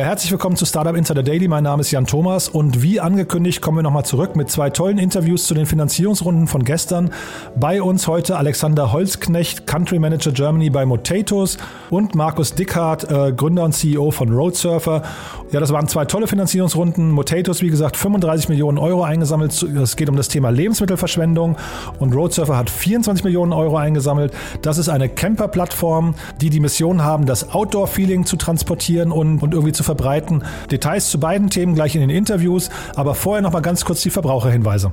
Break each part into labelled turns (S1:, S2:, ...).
S1: Ja, herzlich willkommen zu Startup Insider Daily. Mein Name ist Jan Thomas und wie angekündigt kommen wir nochmal zurück mit zwei tollen Interviews zu den Finanzierungsrunden von gestern. Bei uns heute Alexander Holzknecht, Country Manager Germany bei Motatos und Markus Dickhardt, äh, Gründer und CEO von Roadsurfer. Ja, das waren zwei tolle Finanzierungsrunden. Motatos, wie gesagt, 35 Millionen Euro eingesammelt. Es geht um das Thema Lebensmittelverschwendung und Roadsurfer hat 24 Millionen Euro eingesammelt. Das ist eine Camper-Plattform, die die Mission haben, das Outdoor-Feeling zu transportieren und, und irgendwie zu verbreiten. Details zu beiden Themen gleich in den Interviews, aber vorher noch mal ganz kurz die Verbraucherhinweise.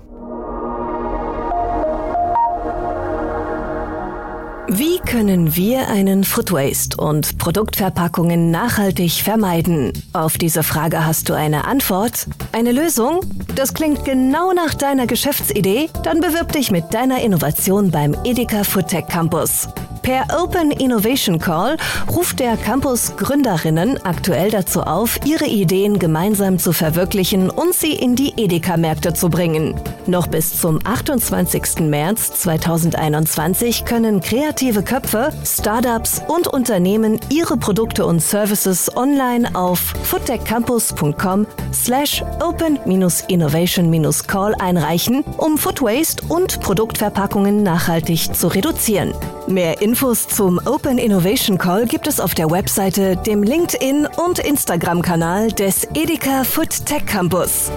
S2: Wie können wir einen Food Waste und Produktverpackungen nachhaltig vermeiden? Auf diese Frage hast du eine Antwort? Eine Lösung? Das klingt genau nach deiner Geschäftsidee? Dann bewirb dich mit deiner Innovation beim Edeka Foodtech Campus. Per Open Innovation Call ruft der Campus Gründerinnen aktuell dazu auf, ihre Ideen gemeinsam zu verwirklichen und sie in die Edeka-Märkte zu bringen. Noch bis zum 28. März 2021 können kreative Köpfe, Startups und Unternehmen ihre Produkte und Services online auf foodtechcampus.com slash open-innovation-call einreichen, um Food Waste und Produktverpackungen nachhaltig zu reduzieren. Mehr Infos zum Open Innovation Call gibt es auf der Webseite, dem LinkedIn und Instagram-Kanal des Edeka Food Tech Campus.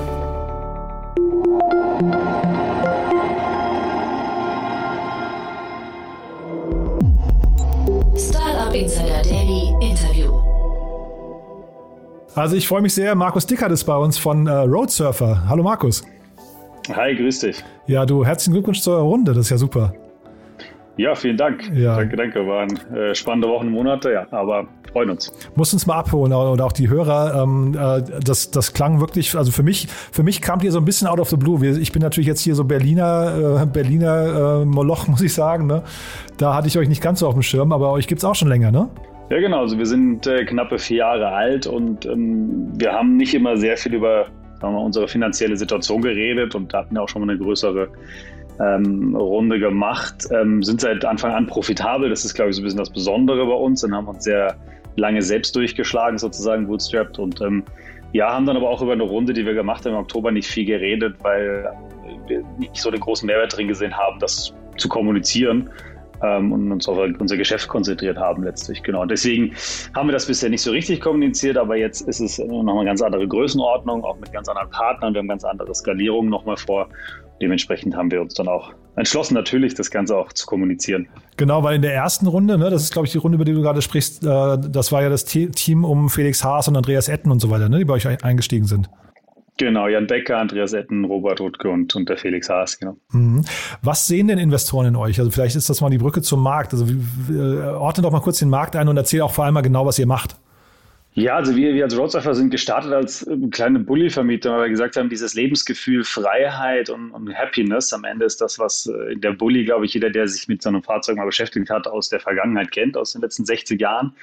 S1: Startup Insider Daily Interview. Also ich freue mich sehr, Markus Dickert ist bei uns von äh, Roadsurfer. Hallo Markus.
S3: Hi, grüß dich.
S1: Ja, du herzlichen Glückwunsch zur Runde, das ist ja super.
S3: Ja, vielen Dank. Ja. Danke, danke. Waren äh, spannende Wochen und Monate, ja, aber freuen uns.
S1: Muss uns mal abholen und auch die Hörer. Ähm, äh, das, das klang wirklich, also für mich, für mich kam hier so ein bisschen out of the blue. Ich bin natürlich jetzt hier so Berliner, äh, Berliner äh, Moloch, muss ich sagen. Ne? Da hatte ich euch nicht ganz so auf dem Schirm, aber euch gibt es auch schon länger, ne?
S3: Ja, genau. Also wir sind äh, knappe vier Jahre alt und ähm, wir haben nicht immer sehr viel über wir, unsere finanzielle Situation geredet und da hatten wir auch schon mal eine größere ähm, Runde gemacht, ähm, sind seit Anfang an profitabel. Das ist, glaube ich, so ein bisschen das Besondere bei uns und haben uns sehr lange selbst durchgeschlagen, sozusagen bootstrapped und ähm, ja, haben dann aber auch über eine Runde, die wir gemacht haben im Oktober, nicht viel geredet, weil wir nicht so den großen Mehrwert drin gesehen haben, das zu kommunizieren ähm, und uns auf unser Geschäft konzentriert haben letztlich. Genau. deswegen haben wir das bisher nicht so richtig kommuniziert, aber jetzt ist es nochmal eine ganz andere Größenordnung, auch mit ganz anderen Partnern. Wir haben ganz andere Skalierungen nochmal vor. Dementsprechend haben wir uns dann auch entschlossen, natürlich das Ganze auch zu kommunizieren.
S1: Genau, weil in der ersten Runde, ne, das ist, glaube ich, die Runde, über die du gerade sprichst, äh, das war ja das Team um Felix Haas und Andreas Etten und so weiter, ne, die bei euch eingestiegen sind.
S3: Genau, Jan Becker, Andreas Etten, Robert Rutke und, und der Felix Haas, genau.
S1: Mhm. Was sehen denn Investoren in euch? Also vielleicht ist das mal die Brücke zum Markt. Also äh, ordne doch mal kurz den Markt ein und erzähl auch vor allem mal genau, was ihr macht.
S3: Ja, also wir, wir als Roadsurfer sind gestartet als äh, kleine Bulli-Vermieter, weil wir gesagt haben, dieses Lebensgefühl Freiheit und, und, Happiness am Ende ist das, was äh, der Bulli, glaube ich, jeder, der sich mit so einem Fahrzeug mal beschäftigt hat, aus der Vergangenheit kennt, aus den letzten 60 Jahren.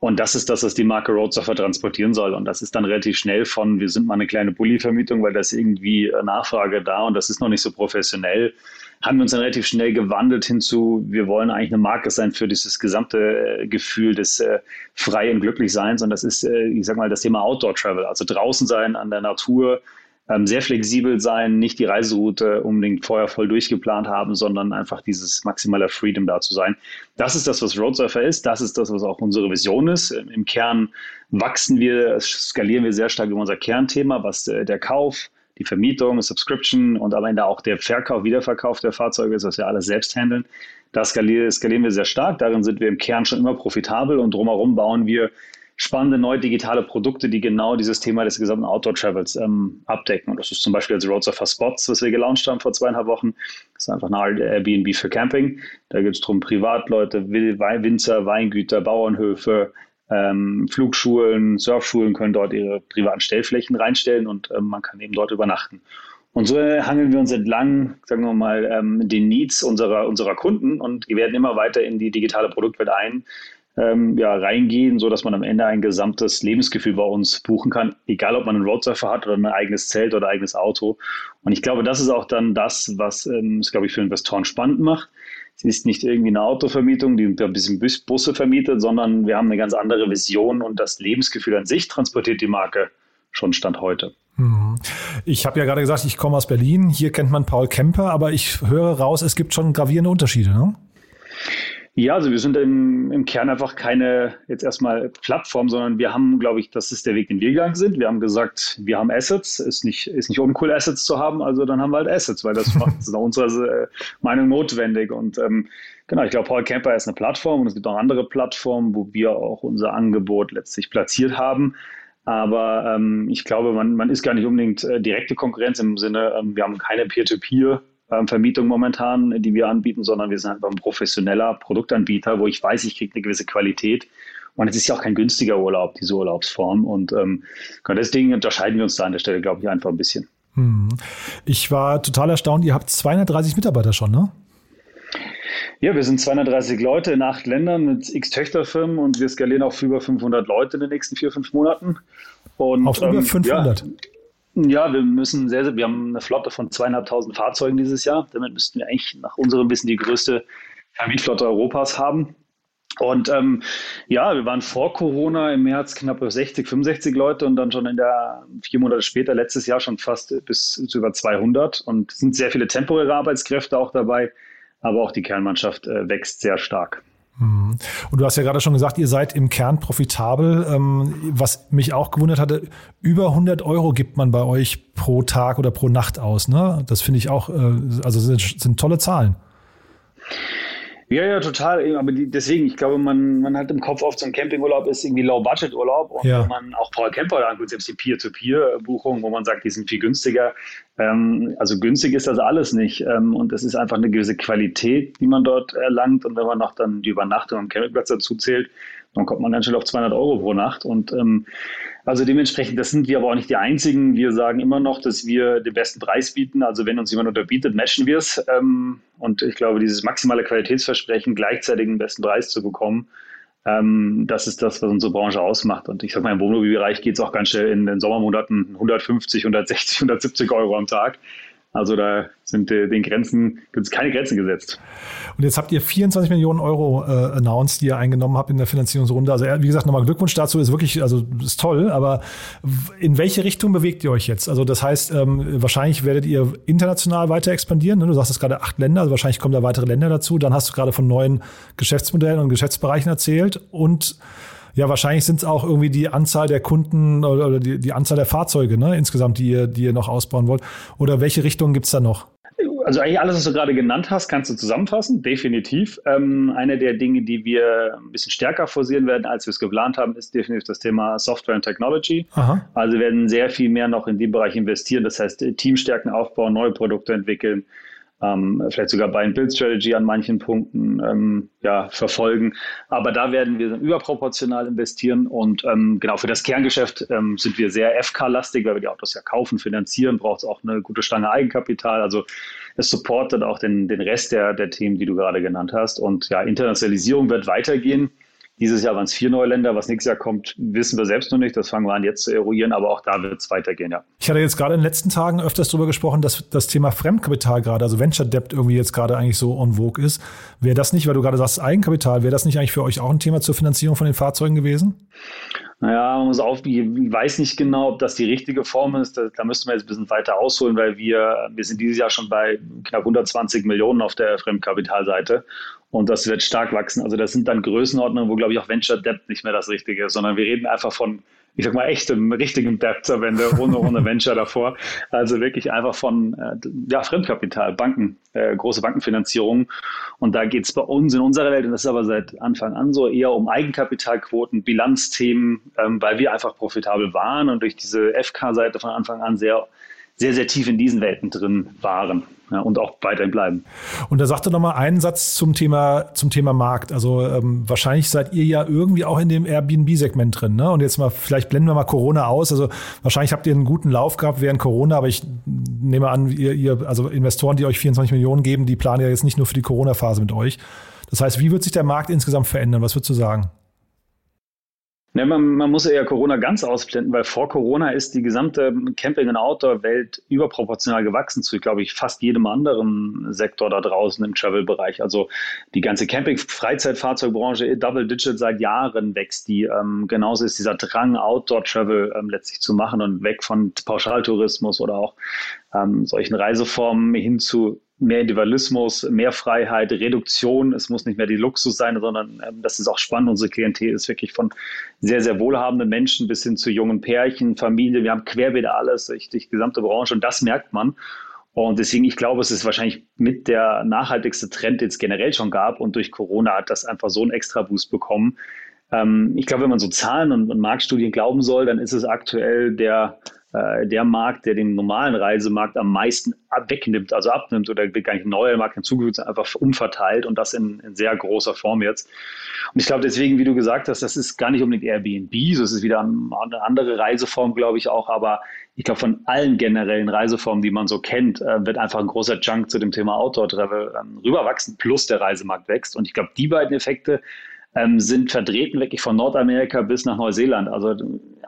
S3: Und das ist das, was die Marke Roadsurfer transportieren soll. Und das ist dann relativ schnell von, wir sind mal eine kleine Bulli-Vermietung, weil da ist irgendwie äh, Nachfrage da und das ist noch nicht so professionell, haben wir uns dann relativ schnell gewandelt hinzu, wir wollen eigentlich eine Marke sein für dieses gesamte äh, Gefühl des äh, freien Glücklichseins. Und das ist, äh, ich sag mal, das Thema Outdoor Travel, also draußen sein an der Natur, ähm, sehr flexibel sein, nicht die Reiseroute unbedingt vorher voll durchgeplant haben, sondern einfach dieses maximale Freedom da zu sein. Das ist das, was Roadsurfer ist. Das ist das, was auch unsere Vision ist. Im Kern wachsen wir, skalieren wir sehr stark über unser Kernthema, was äh, der Kauf, die Vermietung, Subscription und am Ende auch der Verkauf, Wiederverkauf der Fahrzeuge ist, was wir alles selbst handeln. Da skalieren, skalieren wir sehr stark. Darin sind wir im Kern schon immer profitabel und drumherum bauen wir spannende neue digitale Produkte, die genau dieses Thema des gesamten Outdoor-Travels ähm, abdecken. Und das ist zum Beispiel das Roads of Spots, was wir gelauncht haben vor zweieinhalb Wochen. Das ist einfach eine Airbnb für Camping. Da geht es darum, Privatleute, Winzer, Weingüter, Bauernhöfe, ähm, Flugschulen, Surfschulen können dort ihre privaten Stellflächen reinstellen und ähm, man kann eben dort übernachten. Und so hangeln wir uns entlang, sagen wir mal, ähm, den Needs unserer, unserer Kunden und wir werden immer weiter in die digitale Produktwelt ein, ähm, ja, reingehen, so dass man am Ende ein gesamtes Lebensgefühl bei uns buchen kann, egal ob man einen Roadsurfer hat oder ein eigenes Zelt oder ein eigenes Auto. Und ich glaube, das ist auch dann das, was ähm, es, glaube ich, für Investoren spannend macht. Es ist nicht irgendwie eine Autovermietung, die ein bisschen Busse vermietet, sondern wir haben eine ganz andere Vision und das Lebensgefühl an sich transportiert die Marke schon Stand heute.
S1: Mhm. Ich habe ja gerade gesagt, ich komme aus Berlin. Hier kennt man Paul Kemper, aber ich höre raus, es gibt schon gravierende Unterschiede. Ne?
S3: Ja, also wir sind im, im Kern einfach keine jetzt erstmal Plattform, sondern wir haben, glaube ich, das ist der Weg, den wir gegangen sind. Wir haben gesagt, wir haben Assets, ist nicht, ist nicht uncool, Assets zu haben, also dann haben wir halt Assets, weil das macht nach unserer äh, Meinung notwendig. Und ähm, genau, ich glaube, Paul Camper ist eine Plattform und es gibt auch andere Plattformen, wo wir auch unser Angebot letztlich platziert haben. Aber ähm, ich glaube, man, man ist gar nicht unbedingt äh, direkte Konkurrenz im Sinne, ähm, wir haben keine Peer-to-Peer. Ähm, Vermietung momentan, die wir anbieten, sondern wir sind einfach ein professioneller Produktanbieter, wo ich weiß, ich kriege eine gewisse Qualität. Und es ist ja auch kein günstiger Urlaub, diese Urlaubsform. Und ähm, deswegen unterscheiden wir uns da an der Stelle, glaube ich, einfach ein bisschen.
S1: Hm. Ich war total erstaunt, ihr habt 230 Mitarbeiter schon, ne?
S3: Ja, wir sind 230 Leute in acht Ländern mit x Töchterfirmen und wir skalieren auf über 500 Leute in den nächsten vier, fünf Monaten.
S1: Und, auf über ähm, 500?
S3: Ja, ja, wir müssen sehr, sehr, wir haben eine Flotte von zweieinhalbtausend Fahrzeugen dieses Jahr. Damit müssten wir eigentlich nach unserem Wissen die größte Vermietflotte Europas haben. Und ähm, ja, wir waren vor Corona im März knapp 60, 65 Leute und dann schon in der vier Monate später, letztes Jahr schon fast bis zu über 200. Und sind sehr viele temporäre Arbeitskräfte auch dabei, aber auch die Kernmannschaft äh, wächst sehr stark.
S1: Mhm. Und du hast ja gerade schon gesagt, ihr seid im Kern profitabel. Ähm, was mich auch gewundert hatte, über 100 Euro gibt man bei euch pro Tag oder pro Nacht aus. Ne? Das finde ich auch, äh, also sind, sind tolle Zahlen.
S3: Ja, ja, total. Aber die, deswegen, ich glaube, man, man hat im Kopf oft so ein Campingurlaub ist irgendwie Low-Budget-Urlaub. Und ja. wenn man auch Paul Camper anguckt, selbst die Peer-to-Peer-Buchungen, wo man sagt, die sind viel günstiger. Ähm, also günstig ist das alles nicht. Ähm, und es ist einfach eine gewisse Qualität, die man dort erlangt. Und wenn man noch dann die Übernachtung am Campingplatz dazu zählt, dann kommt man ganz schnell auf 200 Euro pro Nacht. Und ähm, also dementsprechend, das sind wir aber auch nicht die Einzigen. Wir sagen immer noch, dass wir den besten Preis bieten. Also wenn uns jemand unterbietet, matchen wir es. Ähm, und ich glaube, dieses maximale Qualitätsversprechen, gleichzeitig den besten Preis zu bekommen, ähm, das ist das, was unsere Branche ausmacht. Und ich sage mal, im Wohnmobilbereich geht es auch ganz schnell in den Sommermonaten 150, 160, 170 Euro am Tag. Also da sind äh, den Grenzen, gibt es keine Grenzen gesetzt.
S1: Und jetzt habt ihr 24 Millionen Euro äh, announced, die ihr eingenommen habt in der Finanzierungsrunde. Also wie gesagt, nochmal Glückwunsch dazu, ist wirklich, also ist toll, aber in welche Richtung bewegt ihr euch jetzt? Also das heißt, ähm, wahrscheinlich werdet ihr international weiter expandieren. Ne? Du sagst es gerade acht Länder, also wahrscheinlich kommen da weitere Länder dazu. Dann hast du gerade von neuen Geschäftsmodellen und Geschäftsbereichen erzählt und ja, wahrscheinlich sind es auch irgendwie die Anzahl der Kunden oder die, die Anzahl der Fahrzeuge ne, insgesamt, die ihr, die ihr noch ausbauen wollt. Oder welche Richtungen gibt es da noch?
S3: Also eigentlich alles, was du gerade genannt hast, kannst du zusammenfassen, definitiv. Ähm, eine der Dinge, die wir ein bisschen stärker forcieren werden, als wir es geplant haben, ist definitiv das Thema Software und Technology. Aha. Also wir werden sehr viel mehr noch in dem Bereich investieren, das heißt Teamstärken aufbauen, neue Produkte entwickeln, ähm, vielleicht sogar and Build Strategy an manchen Punkten ähm, ja, verfolgen. Aber da werden wir überproportional investieren und ähm, genau für das Kerngeschäft ähm, sind wir sehr FK-lastig, weil wir die Autos ja kaufen, finanzieren, braucht es auch eine gute Stange Eigenkapital. Also es supportet auch den, den Rest der, der Themen, die du gerade genannt hast. Und ja, Internationalisierung wird weitergehen. Dieses Jahr waren es vier neue Länder. Was nächstes Jahr kommt, wissen wir selbst noch nicht. Das fangen wir an jetzt zu eruieren, aber auch da wird es weitergehen, ja.
S1: Ich hatte jetzt gerade in den letzten Tagen öfters darüber gesprochen, dass das Thema Fremdkapital gerade, also Venture Debt irgendwie jetzt gerade eigentlich so on vogue ist. Wäre das nicht, weil du gerade sagst Eigenkapital, wäre das nicht eigentlich für euch auch ein Thema zur Finanzierung von den Fahrzeugen gewesen?
S3: Naja, man muss auf, ich weiß nicht genau, ob das die richtige Form ist. Da, da müssten wir jetzt ein bisschen weiter ausholen, weil wir, wir sind dieses Jahr schon bei knapp 120 Millionen auf der Fremdkapitalseite. Und das wird stark wachsen. Also das sind dann Größenordnungen, wo, glaube ich, auch Venture Debt nicht mehr das Richtige ist, sondern wir reden einfach von, ich sag mal, echtem, richtigem Debt am Ende, ohne, ohne Venture davor. Also wirklich einfach von äh, ja, Fremdkapital, Banken, äh, große Bankenfinanzierung. Und da geht es bei uns in unserer Welt, und das ist aber seit Anfang an so, eher um Eigenkapitalquoten, Bilanzthemen, ähm, weil wir einfach profitabel waren und durch diese FK-Seite von Anfang an sehr sehr, sehr tief in diesen Welten drin waren ja, und auch weiterhin bleiben.
S1: Und da sagte noch mal einen Satz zum Thema, zum Thema Markt. Also ähm, wahrscheinlich seid ihr ja irgendwie auch in dem Airbnb-Segment drin. Ne? Und jetzt mal, vielleicht blenden wir mal Corona aus. Also wahrscheinlich habt ihr einen guten Lauf gehabt während Corona, aber ich nehme an, ihr, ihr also Investoren, die euch 24 Millionen geben, die planen ja jetzt nicht nur für die Corona-Phase mit euch. Das heißt, wie wird sich der Markt insgesamt verändern? Was würdest du sagen?
S3: Ja, man, man, muss eher Corona ganz ausblenden, weil vor Corona ist die gesamte Camping- und Outdoor-Welt überproportional gewachsen zu, glaube ich, fast jedem anderen Sektor da draußen im Travel-Bereich. Also die ganze Camping-Freizeitfahrzeugbranche, Double Digit seit Jahren wächst die. Ähm, genauso ist dieser Drang, Outdoor-Travel ähm, letztlich zu machen und weg von Pauschaltourismus oder auch ähm, solchen Reiseformen hin zu mehr Individualismus, mehr Freiheit, Reduktion. Es muss nicht mehr die Luxus sein, sondern ähm, das ist auch spannend. Unsere Klientel ist wirklich von sehr, sehr wohlhabenden Menschen bis hin zu jungen Pärchen, Familien. Wir haben querbeet alles durch die gesamte Branche und das merkt man. Und deswegen, ich glaube, es ist wahrscheinlich mit der nachhaltigste Trend, den es generell schon gab. Und durch Corona hat das einfach so einen extra Boost bekommen. Ähm, ich glaube, wenn man so Zahlen und, und Marktstudien glauben soll, dann ist es aktuell der äh, der Markt, der den normalen Reisemarkt am meisten wegnimmt, also abnimmt oder gar nicht neuer Markt hinzugefügt, einfach umverteilt und das in, in sehr großer Form jetzt. Und ich glaube deswegen, wie du gesagt hast, das ist gar nicht unbedingt Airbnb, so ist es wieder eine andere Reiseform, glaube ich auch, aber ich glaube, von allen generellen Reiseformen, die man so kennt, äh, wird einfach ein großer Junk zu dem Thema Outdoor-Travel ähm, rüberwachsen, plus der Reisemarkt wächst. Und ich glaube, die beiden Effekte ähm, sind vertreten wirklich von Nordamerika bis nach Neuseeland. Also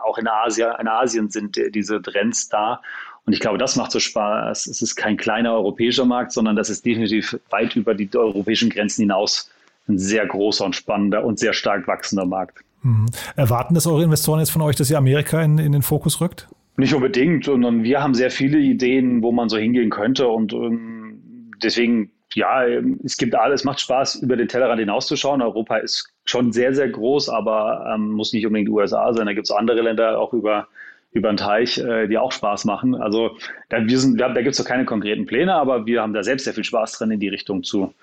S3: auch in, Asia, in Asien sind diese Trends da. Und ich glaube, das macht so Spaß. Es ist kein kleiner europäischer Markt, sondern das ist definitiv weit über die europäischen Grenzen hinaus ein sehr großer und spannender und sehr stark wachsender Markt.
S1: Mhm. Erwarten das eure Investoren jetzt von euch, dass ihr Amerika in, in den Fokus rückt?
S3: Nicht unbedingt, sondern wir haben sehr viele Ideen, wo man so hingehen könnte. Und ähm, deswegen, ja, es gibt alles, macht Spaß, über den Tellerrand hinauszuschauen. Europa ist schon sehr, sehr groß, aber ähm, muss nicht unbedingt USA sein. Da gibt es andere Länder auch über, über den Teich, äh, die auch Spaß machen. Also da, wir da gibt es noch keine konkreten Pläne, aber wir haben da selbst sehr viel Spaß drin, in die Richtung zu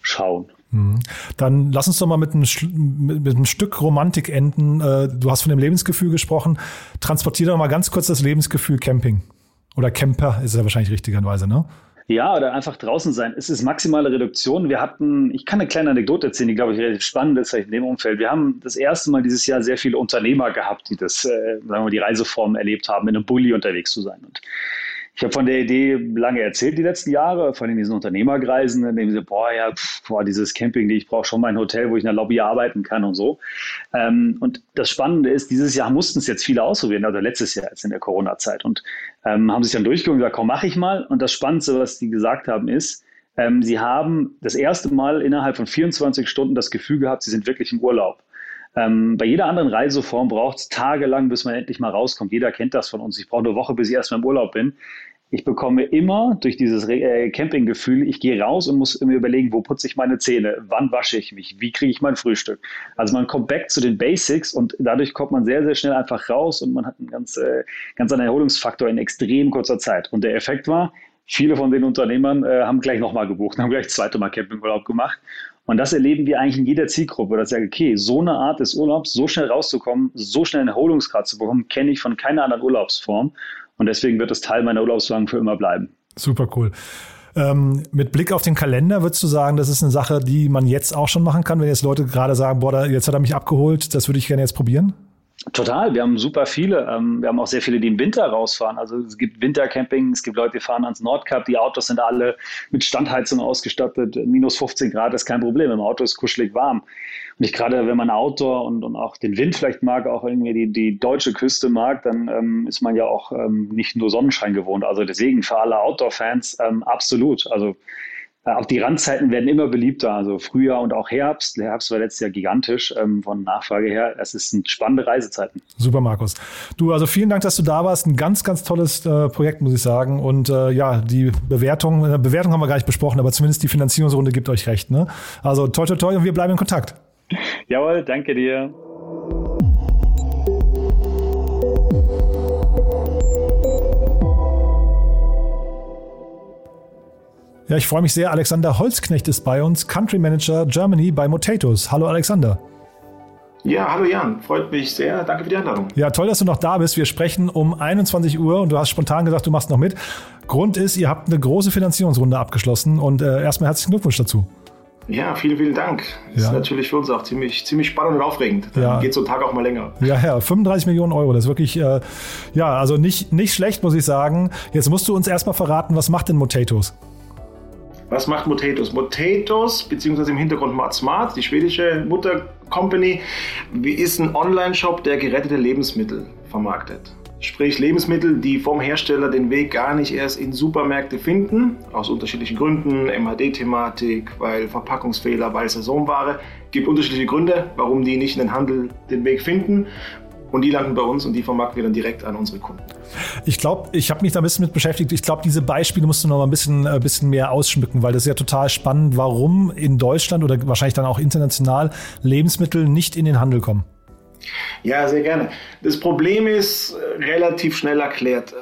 S3: schauen.
S1: Mhm. Dann lass uns doch mal mit einem, mit einem Stück Romantik enden. Äh, du hast von dem Lebensgefühl gesprochen. Transportier doch mal ganz kurz das Lebensgefühl Camping. Oder Camper ist ja wahrscheinlich richtigerweise, ne?
S3: Ja, oder einfach draußen sein. Es ist maximale Reduktion. Wir hatten, ich kann eine kleine Anekdote erzählen, die, glaube ich, relativ spannend ist in dem Umfeld. Wir haben das erste Mal dieses Jahr sehr viele Unternehmer gehabt, die das, äh, sagen wir mal, die Reiseform erlebt haben, in einem Bulli unterwegs zu sein. Und ich habe von der Idee lange erzählt die letzten Jahre, von diesen Unternehmerkreisen, in dem sie, boah, ja, pff, boah, dieses Camping, ich brauche schon mein Hotel, wo ich in der Lobby arbeiten kann und so. Ähm, und das Spannende ist, dieses Jahr mussten es jetzt viele ausprobieren, also letztes Jahr jetzt in der Corona-Zeit und ähm, haben sich dann durchgegangen und gesagt, komm, mache ich mal. Und das Spannendste, was die gesagt haben, ist, ähm, sie haben das erste Mal innerhalb von 24 Stunden das Gefühl gehabt, sie sind wirklich im Urlaub. Ähm, bei jeder anderen Reiseform braucht es tagelang, bis man endlich mal rauskommt. Jeder kennt das von uns. Ich brauche eine Woche, bis ich erstmal im Urlaub bin. Ich bekomme immer durch dieses äh, Campinggefühl, ich gehe raus und muss mir überlegen, wo putze ich meine Zähne, wann wasche ich mich, wie kriege ich mein Frühstück. Also man kommt back zu den Basics und dadurch kommt man sehr, sehr schnell einfach raus und man hat einen ganz, äh, ganz anderen Erholungsfaktor in extrem kurzer Zeit. Und der Effekt war, viele von den Unternehmern äh, haben gleich nochmal gebucht, haben gleich das zweite Mal Campingurlaub gemacht. Und das erleben wir eigentlich in jeder Zielgruppe, dass ich sage, okay, so eine Art des Urlaubs, so schnell rauszukommen, so schnell einen Erholungsgrad zu bekommen, kenne ich von keiner anderen Urlaubsform. Und deswegen wird es Teil meiner Urlaubswagen für immer bleiben.
S1: Super cool. Ähm, mit Blick auf den Kalender würdest du sagen, das ist eine Sache, die man jetzt auch schon machen kann, wenn jetzt Leute gerade sagen, boah, jetzt hat er mich abgeholt, das würde ich gerne jetzt probieren?
S3: Total, wir haben super viele. Ähm, wir haben auch sehr viele, die im Winter rausfahren. Also es gibt Wintercamping, es gibt Leute, die fahren ans Nordkap. Die Autos sind alle mit Standheizung ausgestattet. Minus 15 Grad ist kein Problem. Im Auto ist kuschelig warm. Und ich gerade, wenn man Outdoor und, und auch den Wind vielleicht mag, auch irgendwie die, die deutsche Küste mag, dann ähm, ist man ja auch ähm, nicht nur Sonnenschein gewohnt. Also deswegen für alle Outdoor-Fans ähm, absolut. Also auch die Randzeiten werden immer beliebter, also Frühjahr und auch Herbst. Der Herbst war letztes Jahr gigantisch ähm, von Nachfrage her. Es sind spannende Reisezeiten.
S1: Super, Markus. Du, also vielen Dank, dass du da warst. Ein ganz, ganz tolles äh, Projekt, muss ich sagen. Und äh, ja, die Bewertung, äh, Bewertung haben wir gar nicht besprochen, aber zumindest die Finanzierungsrunde gibt euch recht. Ne? Also toi, toi, toi und wir bleiben in Kontakt.
S3: Jawohl, danke dir.
S1: Ja, ich freue mich sehr. Alexander Holzknecht ist bei uns, Country Manager Germany bei Motatos. Hallo Alexander.
S4: Ja, hallo Jan, freut mich sehr. Danke für die Einladung.
S1: Ja, toll, dass du noch da bist. Wir sprechen um 21 Uhr und du hast spontan gesagt, du machst noch mit. Grund ist, ihr habt eine große Finanzierungsrunde abgeschlossen und äh, erstmal herzlichen Glückwunsch dazu.
S4: Ja, vielen, vielen Dank. Ja. Ist natürlich für uns auch ziemlich, ziemlich spannend und aufregend. Dann ja. geht so ein Tag auch mal länger.
S1: Ja, ja, 35 Millionen Euro, das ist wirklich, äh, ja, also nicht, nicht schlecht, muss ich sagen. Jetzt musst du uns erstmal verraten, was macht denn Motatos?
S4: Was macht Motatos? Motatos, beziehungsweise im Hintergrund Mart Smart, die schwedische Mutter, Company ist ein Online-Shop, der gerettete Lebensmittel vermarktet. Sprich Lebensmittel, die vom Hersteller den Weg gar nicht erst in Supermärkte finden, aus unterschiedlichen Gründen, MHD-Thematik, weil Verpackungsfehler, weil Saisonware. Gibt unterschiedliche Gründe, warum die nicht in den Handel den Weg finden. Und die landen bei uns und die vermarkten wir dann direkt an unsere Kunden.
S1: Ich glaube, ich habe mich da ein bisschen mit beschäftigt. Ich glaube, diese Beispiele musst du noch mal ein bisschen, ein äh, bisschen mehr ausschmücken, weil das ist ja total spannend, warum in Deutschland oder wahrscheinlich dann auch international Lebensmittel nicht in den Handel kommen.
S4: Ja, sehr gerne. Das Problem ist äh, relativ schnell erklärt.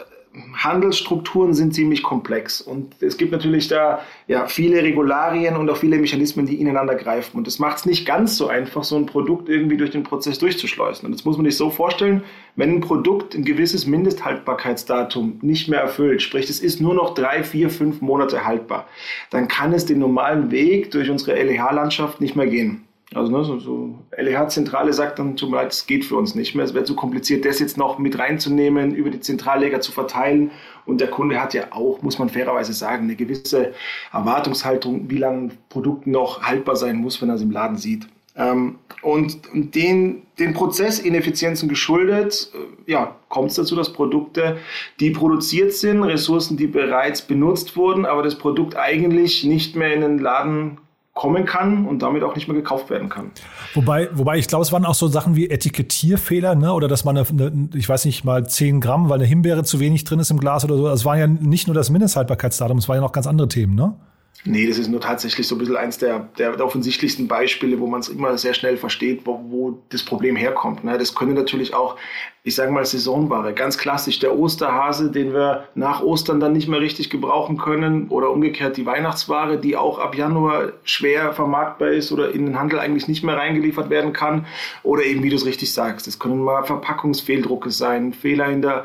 S4: Handelsstrukturen sind ziemlich komplex und es gibt natürlich da ja viele Regularien und auch viele Mechanismen, die ineinander greifen. Und das macht es nicht ganz so einfach, so ein Produkt irgendwie durch den Prozess durchzuschleusen. Und das muss man sich so vorstellen, wenn ein Produkt ein gewisses Mindesthaltbarkeitsdatum nicht mehr erfüllt, sprich es ist nur noch drei, vier, fünf Monate haltbar, dann kann es den normalen Weg durch unsere LEH-Landschaft nicht mehr gehen. Also ne, so, so LEH-Zentrale sagt dann, tut mir leid, das geht für uns nicht mehr. Es wäre zu kompliziert, das jetzt noch mit reinzunehmen, über die Zentralleger zu verteilen. Und der Kunde hat ja auch, muss man fairerweise sagen, eine gewisse Erwartungshaltung, wie lange ein Produkt noch haltbar sein muss, wenn er es im Laden sieht. Ähm, und den, den Prozessineffizienzen geschuldet, äh, ja, kommt es dazu, dass Produkte, die produziert sind, Ressourcen, die bereits benutzt wurden, aber das Produkt eigentlich nicht mehr in den Laden kommen kann und damit auch nicht mehr gekauft werden kann.
S1: Wobei, wobei ich glaube, es waren auch so Sachen wie Etikettierfehler, ne? oder dass man, eine, ich weiß nicht, mal 10 Gramm, weil eine Himbeere zu wenig drin ist im Glas oder so. Es war ja nicht nur das Mindesthaltbarkeitsdatum, es waren ja noch ganz andere Themen, ne?
S4: Nee, das ist nur tatsächlich so ein bisschen eins der, der, offensichtlichsten Beispiele, wo man es immer sehr schnell versteht, wo, wo das Problem herkommt. Ne? Das können natürlich auch, ich sage mal, Saisonware. Ganz klassisch der Osterhase, den wir nach Ostern dann nicht mehr richtig gebrauchen können. Oder umgekehrt die Weihnachtsware, die auch ab Januar schwer vermarktbar ist oder in den Handel eigentlich nicht mehr reingeliefert werden kann. Oder eben, wie du es richtig sagst, das können mal Verpackungsfehldrucke sein, Fehler in der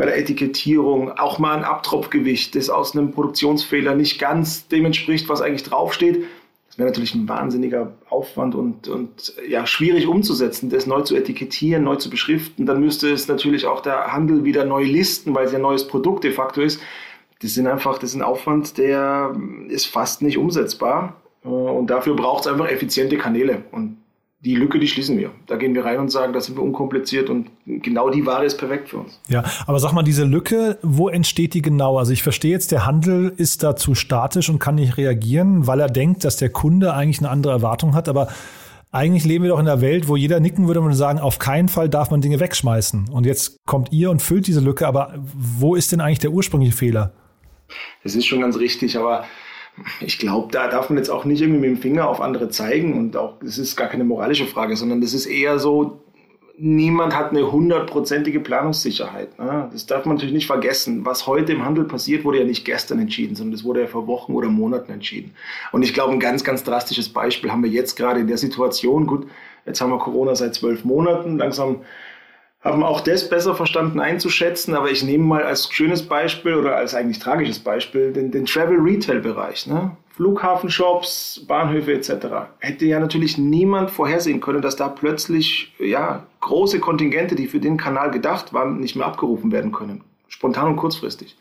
S4: bei der Etikettierung, auch mal ein Abtropfgewicht, das aus einem Produktionsfehler nicht ganz dem entspricht, was eigentlich draufsteht. Das wäre natürlich ein wahnsinniger Aufwand und, und ja, schwierig umzusetzen, das neu zu etikettieren, neu zu beschriften. Dann müsste es natürlich auch der Handel wieder neu listen, weil es ja ein neues Produkt de facto ist. Das sind einfach, das ist ein Aufwand, der ist fast nicht umsetzbar. Und dafür braucht es einfach effiziente Kanäle. Und die Lücke, die schließen wir. Da gehen wir rein und sagen, da sind wir unkompliziert und genau die Ware ist perfekt für uns.
S1: Ja, aber sag mal, diese Lücke, wo entsteht die genau? Also ich verstehe jetzt, der Handel ist da zu statisch und kann nicht reagieren, weil er denkt, dass der Kunde eigentlich eine andere Erwartung hat, aber eigentlich leben wir doch in einer Welt, wo jeder nicken würde und sagen, auf keinen Fall darf man Dinge wegschmeißen. Und jetzt kommt ihr und füllt diese Lücke, aber wo ist denn eigentlich der ursprüngliche Fehler?
S4: Das ist schon ganz richtig, aber ich glaube, da darf man jetzt auch nicht irgendwie mit dem Finger auf andere zeigen und auch, das ist gar keine moralische Frage, sondern das ist eher so, niemand hat eine hundertprozentige Planungssicherheit. Ne? Das darf man natürlich nicht vergessen. Was heute im Handel passiert, wurde ja nicht gestern entschieden, sondern das wurde ja vor Wochen oder Monaten entschieden. Und ich glaube, ein ganz, ganz drastisches Beispiel haben wir jetzt gerade in der Situation. Gut, jetzt haben wir Corona seit zwölf Monaten. Langsam haben auch das besser verstanden einzuschätzen. Aber ich nehme mal als schönes Beispiel oder als eigentlich tragisches Beispiel den, den Travel-Retail-Bereich. Ne? Flughafenshops, Bahnhöfe etc. Hätte ja natürlich niemand vorhersehen können, dass da plötzlich ja, große Kontingente, die für den Kanal gedacht waren, nicht mehr abgerufen werden können. Spontan und kurzfristig.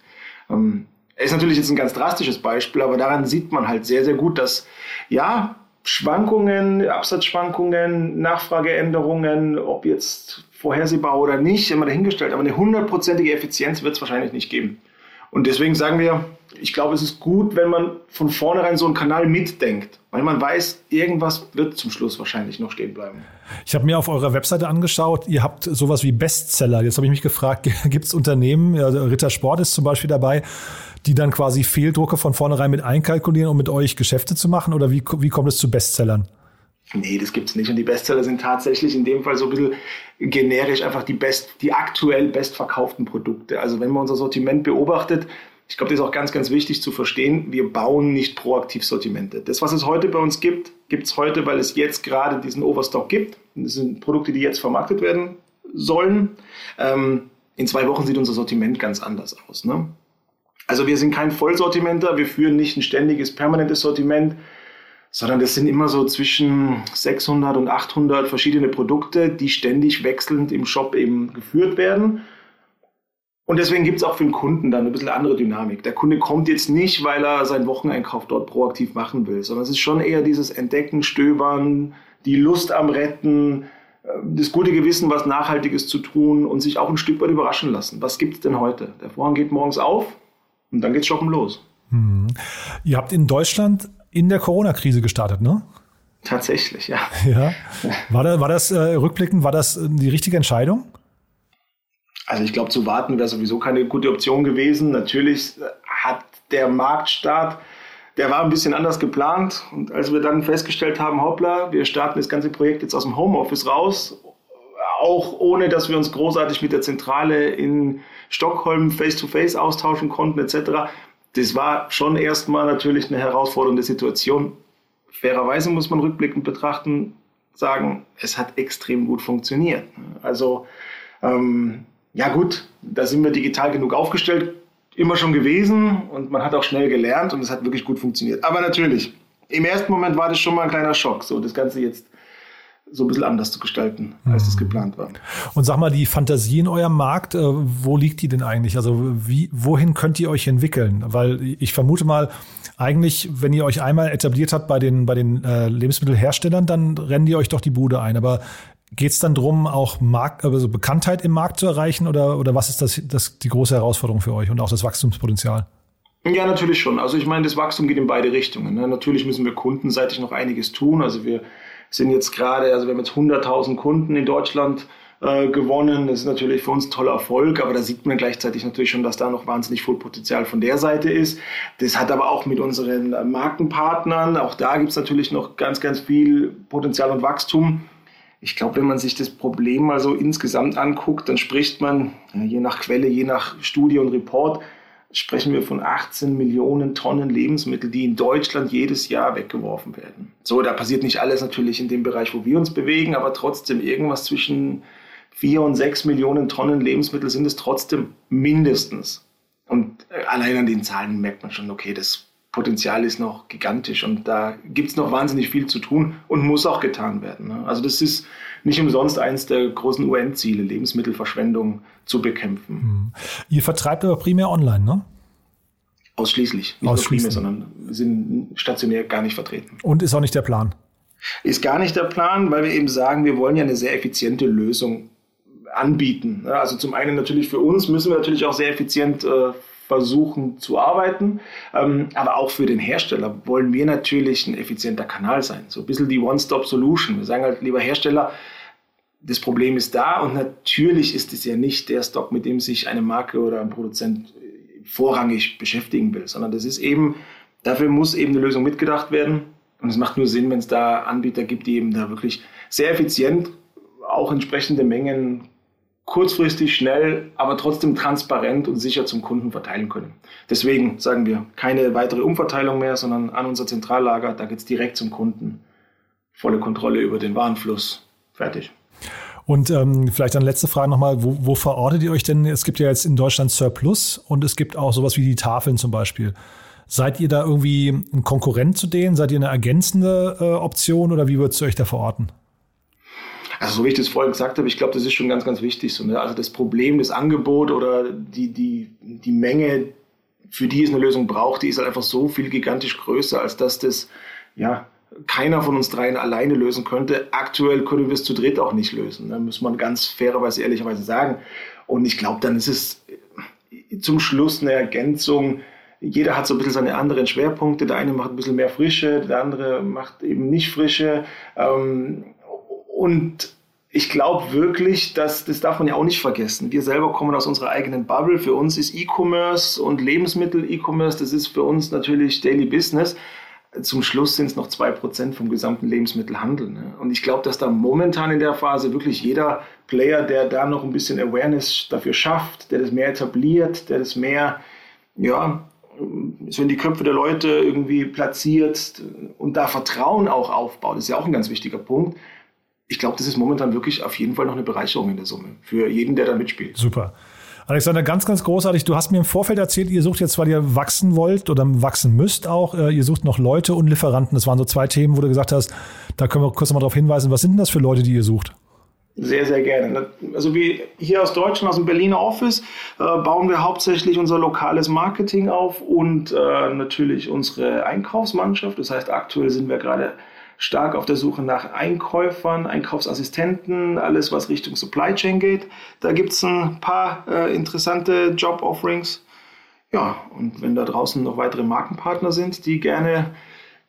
S4: Ähm, ist natürlich jetzt ein ganz drastisches Beispiel, aber daran sieht man halt sehr, sehr gut, dass ja, Schwankungen, Absatzschwankungen, Nachfrageänderungen, ob jetzt vorhersehbar oder nicht, immer dahingestellt. Aber eine hundertprozentige Effizienz wird es wahrscheinlich nicht geben. Und deswegen sagen wir, ich glaube, es ist gut, wenn man von vornherein so einen Kanal mitdenkt, weil man weiß, irgendwas wird zum Schluss wahrscheinlich noch stehen bleiben.
S1: Ich habe mir auf eurer Webseite angeschaut, ihr habt sowas wie Bestseller. Jetzt habe ich mich gefragt, gibt es Unternehmen, also Ritter Sport ist zum Beispiel dabei, die dann quasi Fehldrucke von vornherein mit einkalkulieren, um mit euch Geschäfte zu machen? Oder wie, wie kommt es zu Bestsellern?
S4: Nee, das gibt es nicht. Und die Bestseller sind tatsächlich in dem Fall so ein bisschen generisch einfach die, best, die aktuell bestverkauften Produkte. Also wenn man unser Sortiment beobachtet, ich glaube, das ist auch ganz, ganz wichtig zu verstehen, wir bauen nicht proaktiv Sortimente. Das, was es heute bei uns gibt, gibt es heute, weil es jetzt gerade diesen Overstock gibt. Das sind Produkte, die jetzt vermarktet werden sollen. Ähm, in zwei Wochen sieht unser Sortiment ganz anders aus. Ne? Also wir sind kein Vollsortimenter, wir führen nicht ein ständiges, permanentes Sortiment, sondern das sind immer so zwischen 600 und 800 verschiedene Produkte, die ständig wechselnd im Shop eben geführt werden. Und deswegen gibt es auch für den Kunden dann ein bisschen andere Dynamik. Der Kunde kommt jetzt nicht, weil er seinen Wocheneinkauf dort proaktiv machen will, sondern es ist schon eher dieses Entdecken, Stöbern, die Lust am Retten, äh, das gute Gewissen, was Nachhaltiges zu tun und sich auch ein Stück weit überraschen lassen. Was gibt es denn heute? Der Vorhang geht morgens auf und dann geht's shoppen los.
S1: Hm. Ihr habt in Deutschland in der Corona-Krise gestartet, ne?
S4: Tatsächlich, ja.
S1: ja. War, da, war das äh, rückblickend, war das äh, die richtige Entscheidung?
S4: Also ich glaube, zu warten wäre sowieso keine gute Option gewesen. Natürlich äh, hat der Marktstart, der war ein bisschen anders geplant. Und als wir dann festgestellt haben, hoppla, wir starten das ganze Projekt jetzt aus dem Homeoffice raus, auch ohne dass wir uns großartig mit der Zentrale in Stockholm face-to-face -face austauschen konnten etc., das war schon erstmal natürlich eine herausfordernde Situation. Fairerweise muss man rückblickend betrachten, sagen, es hat extrem gut funktioniert. Also ähm, ja gut, da sind wir digital genug aufgestellt, immer schon gewesen und man hat auch schnell gelernt und es hat wirklich gut funktioniert. Aber natürlich, im ersten Moment war das schon mal ein kleiner Schock, so das Ganze jetzt so ein bisschen anders zu gestalten, als es mhm. geplant war.
S1: Und sag mal, die Fantasie in eurem Markt, äh, wo liegt die denn eigentlich? Also wie, wohin könnt ihr euch entwickeln? Weil ich vermute mal, eigentlich, wenn ihr euch einmal etabliert habt bei den, bei den äh, Lebensmittelherstellern, dann rennen die euch doch die Bude ein. Aber geht es dann darum, auch Markt, also Bekanntheit im Markt zu erreichen oder, oder was ist das, das die große Herausforderung für euch und auch das Wachstumspotenzial?
S4: Ja, natürlich schon. Also ich meine, das Wachstum geht in beide Richtungen. Ne? Natürlich müssen wir kundenseitig noch einiges tun. Also wir sind jetzt gerade, also wir haben jetzt 100.000 Kunden in Deutschland äh, gewonnen. Das ist natürlich für uns ein toller Erfolg, aber da sieht man gleichzeitig natürlich schon, dass da noch wahnsinnig viel Potenzial von der Seite ist. Das hat aber auch mit unseren Markenpartnern, auch da gibt es natürlich noch ganz, ganz viel Potenzial und Wachstum. Ich glaube, wenn man sich das Problem mal so insgesamt anguckt, dann spricht man, je nach Quelle, je nach Studie und Report, sprechen wir von 18 Millionen Tonnen Lebensmittel, die in Deutschland jedes Jahr weggeworfen werden. So, da passiert nicht alles natürlich in dem Bereich, wo wir uns bewegen, aber trotzdem irgendwas zwischen 4 und 6 Millionen Tonnen Lebensmittel sind es trotzdem mindestens. Und allein an den Zahlen merkt man schon, okay, das Potenzial ist noch gigantisch und da gibt es noch wahnsinnig viel zu tun und muss auch getan werden. Ne? Also das ist nicht umsonst eines der großen UN-Ziele, Lebensmittelverschwendung zu bekämpfen. Mhm.
S1: Ihr vertreibt aber primär online, ne?
S4: Ausschließlich. Nicht Ausschließlich. nur primär, sondern wir sind stationär gar nicht vertreten.
S1: Und ist auch nicht der Plan?
S4: Ist gar nicht der Plan, weil wir eben sagen, wir wollen ja eine sehr effiziente Lösung anbieten. Also zum einen natürlich für uns müssen wir natürlich auch sehr effizient äh, versuchen zu arbeiten. Ähm, aber auch für den Hersteller wollen wir natürlich ein effizienter Kanal sein. So ein bisschen die One-Stop-Solution. Wir sagen halt, lieber Hersteller, das Problem ist da und natürlich ist es ja nicht der Stock, mit dem sich eine Marke oder ein Produzent vorrangig beschäftigen will, sondern das ist eben, dafür muss eben eine Lösung mitgedacht werden. Und es macht nur Sinn, wenn es da Anbieter gibt, die eben da wirklich sehr effizient auch entsprechende Mengen kurzfristig, schnell, aber trotzdem transparent und sicher zum Kunden verteilen können. Deswegen sagen wir keine weitere Umverteilung mehr, sondern an unser Zentrallager, da geht es direkt zum Kunden. Volle Kontrolle über den Warenfluss. Fertig.
S1: Und ähm, vielleicht eine letzte Frage nochmal, wo, wo verortet ihr euch denn? Es gibt ja jetzt in Deutschland Surplus und es gibt auch sowas wie die Tafeln zum Beispiel. Seid ihr da irgendwie ein Konkurrent zu denen? Seid ihr eine ergänzende äh, Option oder wie würdest du euch da verorten?
S4: Also so wie ich das vorhin gesagt habe, ich glaube, das ist schon ganz, ganz wichtig. So, ne? Also das Problem, das Angebot oder die, die, die Menge, für die es eine Lösung braucht, die ist halt einfach so viel gigantisch größer, als dass das ja keiner von uns dreien alleine lösen könnte. Aktuell können wir es zu dritt auch nicht lösen. Ne? Muss man ganz fairerweise, ehrlicherweise sagen. Und ich glaube, dann ist es zum Schluss eine Ergänzung. Jeder hat so ein bisschen seine anderen Schwerpunkte. Der eine macht ein bisschen mehr Frische, der andere macht eben nicht Frische. Ähm, und ich glaube wirklich, dass das darf man ja auch nicht vergessen. Wir selber kommen aus unserer eigenen Bubble. Für uns ist E-Commerce und Lebensmittel-E-Commerce, das ist für uns natürlich Daily Business. Zum Schluss sind es noch zwei Prozent vom gesamten Lebensmittelhandel. Ne? Und ich glaube, dass da momentan in der Phase wirklich jeder Player, der da noch ein bisschen Awareness dafür schafft, der das mehr etabliert, der das mehr, ja, so in die Köpfe der Leute irgendwie platziert und da Vertrauen auch aufbaut, das ist ja auch ein ganz wichtiger Punkt ich glaube, das ist momentan wirklich auf jeden Fall noch eine Bereicherung in der Summe für jeden, der da mitspielt.
S1: Super. Alexander, ganz, ganz großartig. Du hast mir im Vorfeld erzählt, ihr sucht jetzt, weil ihr wachsen wollt oder wachsen müsst auch, äh, ihr sucht noch Leute und Lieferanten. Das waren so zwei Themen, wo du gesagt hast, da können wir kurz mal darauf hinweisen. Was sind denn das für Leute, die ihr sucht?
S4: Sehr, sehr gerne. Also wie hier aus Deutschland, aus dem Berliner Office, äh, bauen wir hauptsächlich unser lokales Marketing auf und äh, natürlich unsere Einkaufsmannschaft. Das heißt, aktuell sind wir gerade stark auf der Suche nach Einkäufern, Einkaufsassistenten, alles was Richtung Supply Chain geht. Da gibt es ein paar äh, interessante Job-Offerings. Ja, und wenn da draußen noch weitere Markenpartner sind, die gerne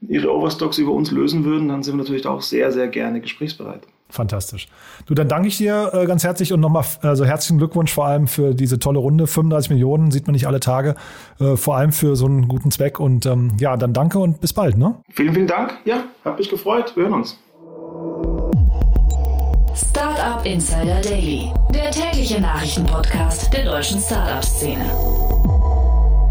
S4: ihre Overstocks über uns lösen würden, dann sind wir natürlich auch sehr, sehr gerne gesprächsbereit.
S1: Fantastisch. Du, dann danke ich dir äh, ganz herzlich und nochmal also herzlichen Glückwunsch vor allem für diese tolle Runde. 35 Millionen sieht man nicht alle Tage, äh, vor allem für so einen guten Zweck. Und ähm, ja, dann danke und bis bald. Ne?
S4: Vielen, vielen Dank. Ja, hat mich gefreut. Wir hören uns.
S2: Startup Insider Daily, der tägliche Nachrichtenpodcast der deutschen Startup-Szene.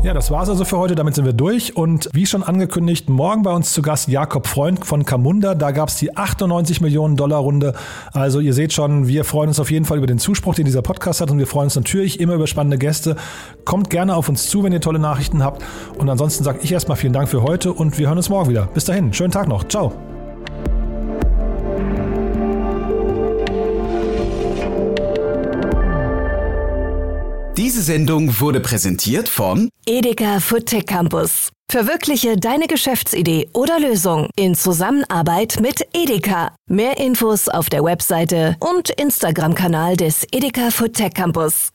S1: Ja, das war's also für heute. Damit sind wir durch. Und wie schon angekündigt, morgen bei uns zu Gast Jakob Freund von Camunda. Da gab's die 98 Millionen Dollar Runde. Also ihr seht schon, wir freuen uns auf jeden Fall über den Zuspruch, den dieser Podcast hat. Und wir freuen uns natürlich immer über spannende Gäste. Kommt gerne auf uns zu, wenn ihr tolle Nachrichten habt. Und ansonsten sage ich erstmal vielen Dank für heute und wir hören uns morgen wieder. Bis dahin, schönen Tag noch. Ciao.
S5: Diese Sendung wurde präsentiert von
S2: Edeka Foodtech Campus. Verwirkliche deine Geschäftsidee oder Lösung in Zusammenarbeit mit Edeka. Mehr Infos auf der Webseite und Instagram-Kanal des Edeka Foodtech Campus.